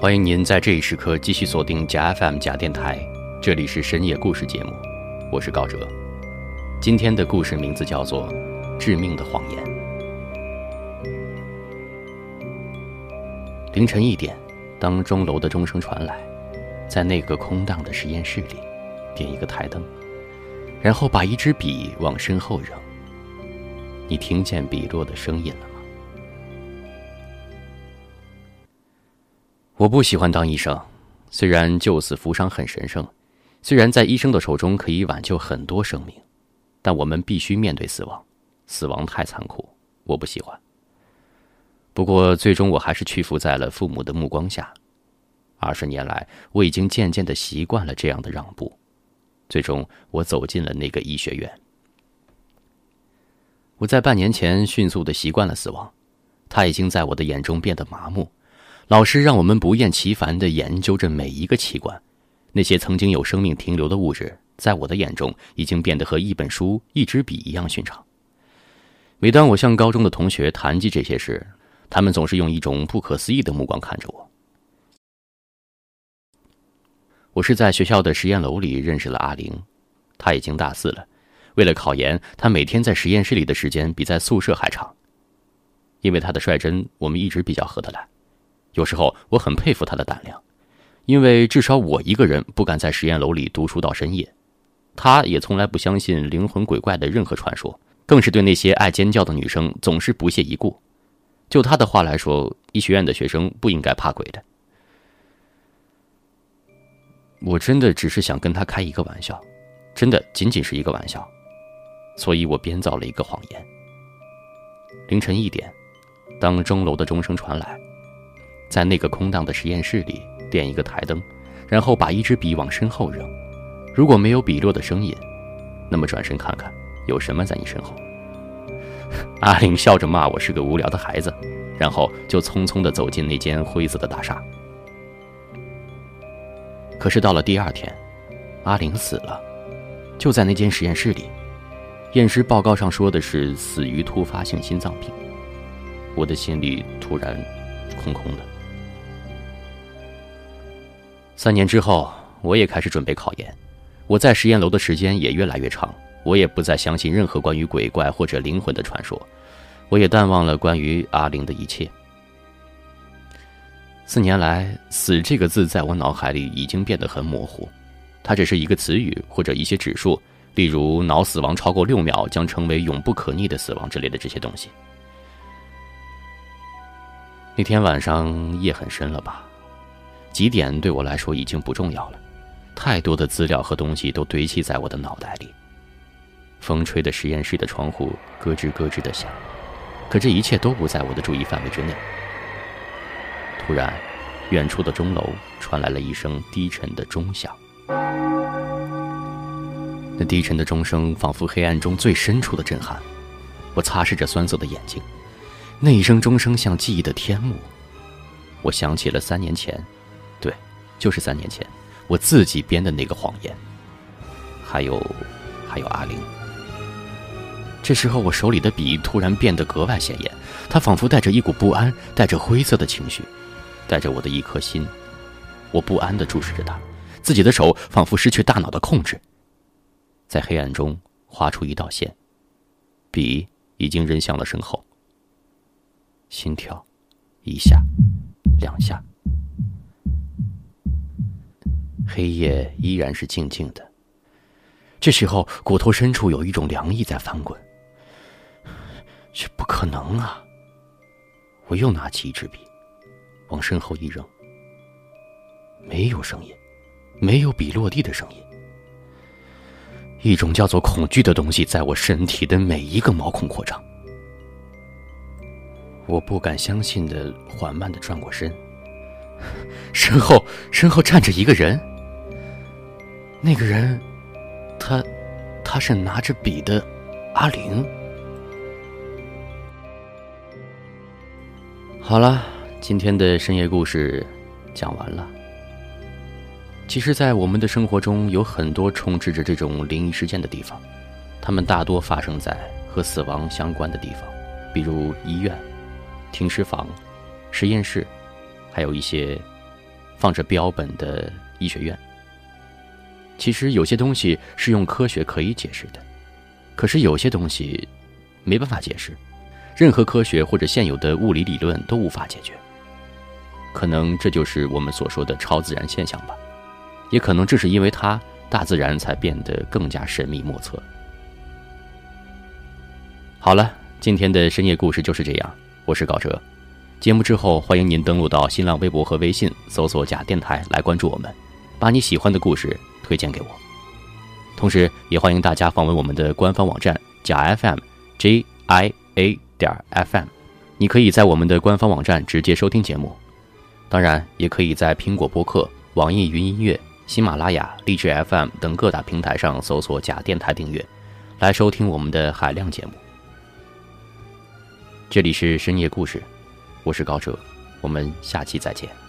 欢迎您在这一时刻继续锁定假 FM 假电台，这里是深夜故事节目，我是高哲。今天的故事名字叫做《致命的谎言》。凌晨一点，当钟楼的钟声传来，在那个空荡的实验室里，点一个台灯，然后把一支笔往身后扔。你听见笔落的声音了我不喜欢当医生，虽然救死扶伤很神圣，虽然在医生的手中可以挽救很多生命，但我们必须面对死亡，死亡太残酷，我不喜欢。不过最终我还是屈服在了父母的目光下。二十年来，我已经渐渐的习惯了这样的让步，最终我走进了那个医学院。我在半年前迅速的习惯了死亡，它已经在我的眼中变得麻木。老师让我们不厌其烦地研究着每一个器官，那些曾经有生命停留的物质，在我的眼中已经变得和一本书、一支笔一样寻常。每当我向高中的同学谈及这些事，他们总是用一种不可思议的目光看着我。我是在学校的实验楼里认识了阿玲，她已经大四了。为了考研，她每天在实验室里的时间比在宿舍还长。因为她的率真，我们一直比较合得来。有时候我很佩服他的胆量，因为至少我一个人不敢在实验楼里读书到深夜。他也从来不相信灵魂鬼怪的任何传说，更是对那些爱尖叫的女生总是不屑一顾。就他的话来说，医学院的学生不应该怕鬼的。我真的只是想跟他开一个玩笑，真的仅仅是一个玩笑，所以我编造了一个谎言。凌晨一点，当钟楼的钟声传来。在那个空荡的实验室里点一个台灯，然后把一支笔往身后扔。如果没有笔落的声音，那么转身看看有什么在你身后。阿玲笑着骂我是个无聊的孩子，然后就匆匆地走进那间灰色的大厦。可是到了第二天，阿玲死了，就在那间实验室里。验尸报告上说的是死于突发性心脏病。我的心里突然空空的。三年之后，我也开始准备考研。我在实验楼的时间也越来越长，我也不再相信任何关于鬼怪或者灵魂的传说，我也淡忘了关于阿玲的一切。四年来，“死”这个字在我脑海里已经变得很模糊，它只是一个词语或者一些指数，例如脑死亡超过六秒将成为永不可逆的死亡之类的这些东西。那天晚上夜很深了吧？几点对我来说已经不重要了，太多的资料和东西都堆积在我的脑袋里。风吹的实验室的窗户咯吱咯吱的响，可这一切都不在我的注意范围之内。突然，远处的钟楼传来了一声低沉的钟响，那低沉的钟声仿佛黑暗中最深处的震撼。我擦拭着酸涩的眼睛，那一声钟声像记忆的天幕。我想起了三年前。就是三年前，我自己编的那个谎言。还有，还有阿玲。这时候，我手里的笔突然变得格外显眼，它仿佛带着一股不安，带着灰色的情绪，带着我的一颗心。我不安地注视着它，自己的手仿佛失去大脑的控制，在黑暗中划出一道线，笔已经扔向了身后。心跳，一下，两下。黑夜依然是静静的。这时候，骨头深处有一种凉意在翻滚。这不可能啊！我又拿起一支笔，往身后一扔。没有声音，没有笔落地的声音。一种叫做恐惧的东西在我身体的每一个毛孔扩张。我不敢相信的缓慢的转过身，身后身后站着一个人。那个人，他，他是拿着笔的阿玲。好了，今天的深夜故事讲完了。其实，在我们的生活中，有很多充斥着这种灵异事件的地方，它们大多发生在和死亡相关的地方，比如医院、停尸房、实验室，还有一些放着标本的医学院。其实有些东西是用科学可以解释的，可是有些东西没办法解释，任何科学或者现有的物理理论都无法解决。可能这就是我们所说的超自然现象吧，也可能正是因为它，大自然才变得更加神秘莫测。好了，今天的深夜故事就是这样，我是高哲。节目之后，欢迎您登录到新浪微博和微信，搜索“假电台”来关注我们，把你喜欢的故事推荐给我。同时，也欢迎大家访问我们的官方网站“假 FM”，J I A 点 F M。你可以在我们的官方网站直接收听节目，当然也可以在苹果播客、网易云音乐、喜马拉雅、荔枝 FM 等各大平台上搜索“假电台”订阅，来收听我们的海量节目。这里是深夜故事。我是高哲，我们下期再见。